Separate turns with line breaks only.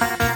Bye.